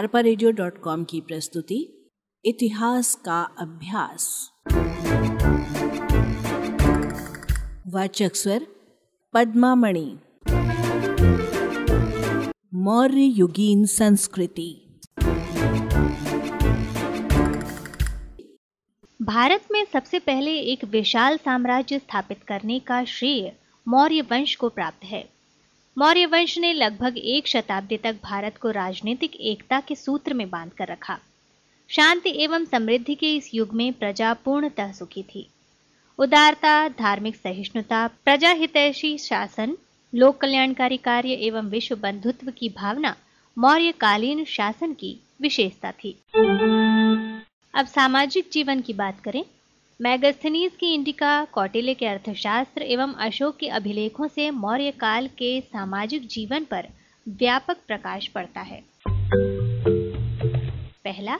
अरपा की प्रस्तुति, इतिहास का अभ्यास। वाचक स्वर, पद्मामणि। मौर्य युगीन संस्कृति। भारत में सबसे पहले एक विशाल साम्राज्य स्थापित करने का श्रेय मौर्य वंश को प्राप्त है। मौर्य वंश ने लगभग एक शताब्दी तक भारत को राजनीतिक एकता के सूत्र में बाँध कर रखा। शांति एवं समृद्धि के इस युग में प्रजा पूर्णतः सुखी थी। उदारता, धार्मिक सहिष्णुता प्रजा हितैषी शासन लोक कल्याणकारी कार्य एवं विश्व बंधुत्व की भावना मौर्यकालीन शासन की विशेषता थी। अब सामाजिक जीवन की बात करें मैगस्थनीज की इंडिका, कौटिल्य के अर्थशास्त्र एवं अशोक के अभिलेखों से मौर्य काल के सामाजिक जीवन पर व्यापक प्रकाश पड़ता है। पहला,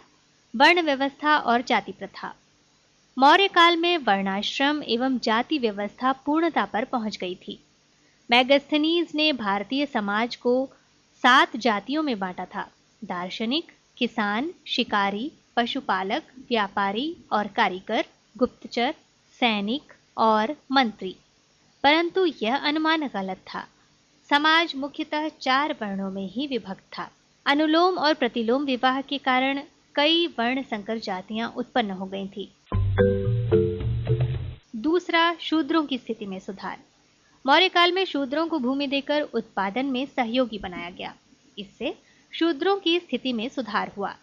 वर्ण व्यवस्था और जाति प्रथा। मौर्य काल में वर्णाश्रम एवं जाति व्यवस्था पूर्णता पर पहुँच गई थी। मैगस्थनीज ने भारतीय समाज को सात जातियों में बांटा था। दार्शनिक, किसान, शिकारी, पशुपालक, व्यापारी और कारीगर। गुप्तचर, सैनिक और मंत्री। परंतु यह अनुमान गलत था। समाज मुख्यतः चार वर्णों में ही विभक्त था। अनुलोम और प्रतिलोम विवाह के कारण कई वर्ण संकर जातियाँ उत्पन्न हो गई थी। दूसरा, शूद्रों की स्थिति में सुधार। मौर्य काल में शूद्रों को भूमि देकर उत्पादन में सहयोगी बनाया गया। इससे शूद्रों की स्थिति में सुधार हुआ।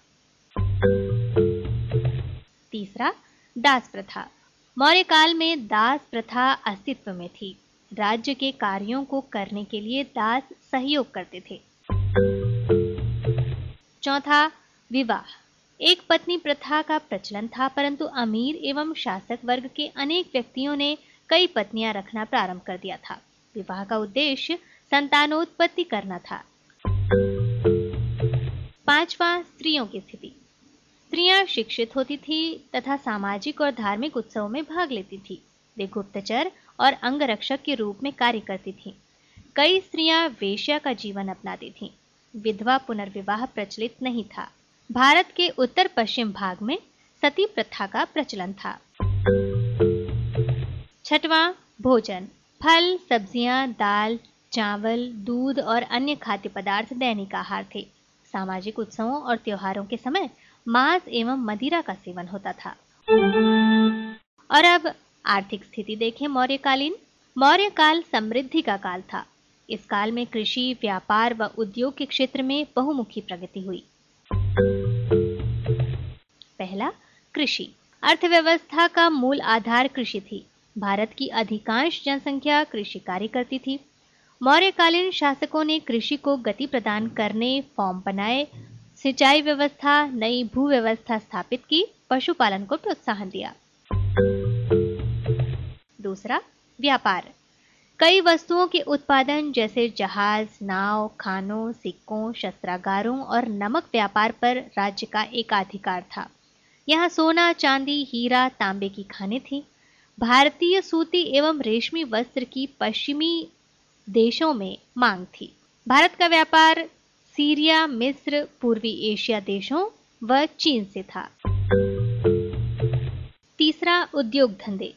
तीसरा दास प्रथा मौर्य काल में दास प्रथा अस्तित्व में थी। राज्य के कार्यों को करने के लिए दास सहयोग करते थे। चौथा, विवाह। एक पत्नी प्रथा का प्रचलन था, परंतु अमीर एवं शासक वर्ग के अनेक व्यक्तियों ने कई पत्नियाँ रखना प्रारंभ कर दिया था। विवाह का उद्देश्य संतानोत्पत्ति करना था। पांचवा, स्त्रियों की स्थिति। स्त्रियाँ शिक्षित होती थी तथा सामाजिक और धार्मिक उत्सवों में भाग लेती थी। वे गुप्तचर और अंगरक्षक के रूप में कार्य करती थीं। कई स्त्रियाँ वेश्या का जीवन अपनाती थीं। विधवा पुनर्विवाह प्रचलित नहीं था। भारत के उत्तर पश्चिम भाग में सती प्रथा का प्रचलन था। छठवां, भोजन। फल, सब्ज़ियाँ, दाल, चावल, दूध और अन्य खाद्य पदार्थ दैनिक आहार थे। सामाजिक उत्सवों और त्योहारों के समय मांस एवं मदिरा का सेवन होता था। और अब आर्थिक स्थिति देखें मौर्यकालीन। मौर्य काल समृद्धि का काल था। इस काल में कृषि, व्यापार व उद्योग के क्षेत्र में बहुमुखी प्रगति हुई। पहला, कृषि। अर्थव्यवस्था का मूल आधार कृषि थी। भारत की अधिकांश जनसंख्या कृषि कार्य करती थी। मौर्यकालीन शासकों ने कृषि को गति प्रदान करने, फॉर्म बनाए सिंचाई व्यवस्था, नई भू व्यवस्था स्थापित की, पशुपालन को प्रोत्साहन दिया। दूसरा, व्यापार। कई वस्तुओं के उत्पादन जैसे जहाज़, नाव, खानों, सिक्कों, शस्त्रागारों और नमक व्यापार पर राज्य का एकाधिकार था। यहाँ सोना, चांदी, हीरा, तांबे की खाने थी। भारतीय सूती एवं रेशमी वस्त्र की पश्चिमी देशों में मांग थी। भारत का व्यापार सीरिया, मिस्र, पूर्वी एशिया देशों व चीन से था। तीसरा, उद्योग धंधे।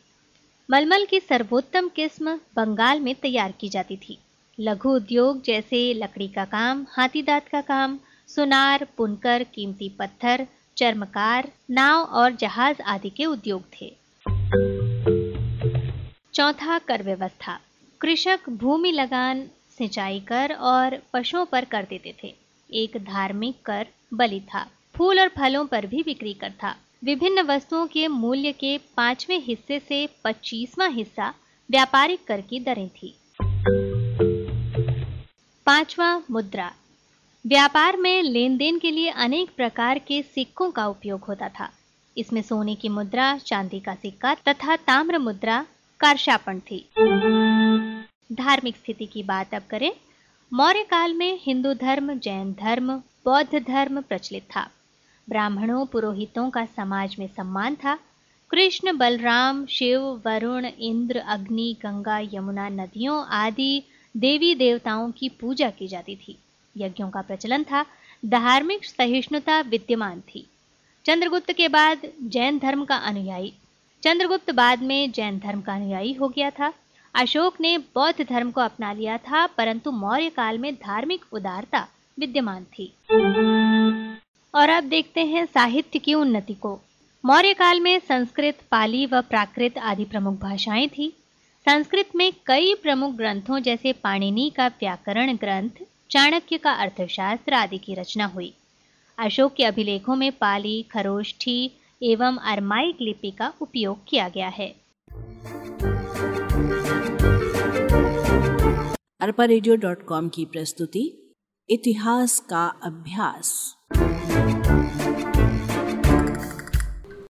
मलमल की सर्वोत्तम किस्म बंगाल में तैयार की जाती थी। लघु उद्योग जैसे लकड़ी का काम, हाथी दांत का काम, सुनार, पुनकर, कीमती पत्थर, चर्मकार, नाव और जहाज़ आदि के उद्योग थे। चौथा, कर व्यवस्था। कृषक, भूमि लगान सिंचाई कर और पशुओं पर कर देते थे। एक धार्मिक कर बलि था। फूल और फलों पर भी बिक्री कर था। विभिन्न वस्तुओं के मूल्य के पाँचवें हिस्से से पच्चीसवां हिस्सा व्यापारिक कर की दरें थी। पांचवा मुद्रा। व्यापार में लेन देन के लिए अनेक प्रकार के सिक्कों का उपयोग होता था। इसमें सोने की मुद्रा, चांदी का सिक्का तथा ताम्र मुद्रा कारशापन थी। धार्मिक स्थिति की बात अब करें, मौर्य काल में हिंदू धर्म, जैन धर्म, बौद्ध धर्म प्रचलित था। ब्राह्मणों, पुरोहितों का समाज में सम्मान था। कृष्ण, बलराम, शिव, वरुण, इंद्र, अग्नि, गंगा, यमुना, नदियों आदि देवी देवताओं की पूजा की जाती थी। यज्ञों का प्रचलन था। धार्मिक सहिष्णुता विद्यमान थी। चंद्रगुप्त के बाद जैन धर्म का अनुयायी। चंद्रगुप्त बाद में जैन धर्म का अनुयायी हो गया था। अशोक ने बौद्ध धर्म को अपना लिया था, परंतु मौर्य काल में धार्मिक उदारता विद्यमान थी। और अब देखते हैं साहित्य की उन्नति को। मौर्य काल में संस्कृत, पाली व प्राकृत आदि प्रमुख भाषाएँ थी। संस्कृत में कई प्रमुख ग्रंथों जैसे पाणिनि का व्याकरण ग्रंथ, चाणक्य का अर्थशास्त्र आदि की रचना हुई। अशोक के अभिलेखों में पाली, खरोष्ठी एवं अरमाइक लिपि का उपयोग किया गया है। अरपा की प्रस्तुति इतिहास का अभ्यास।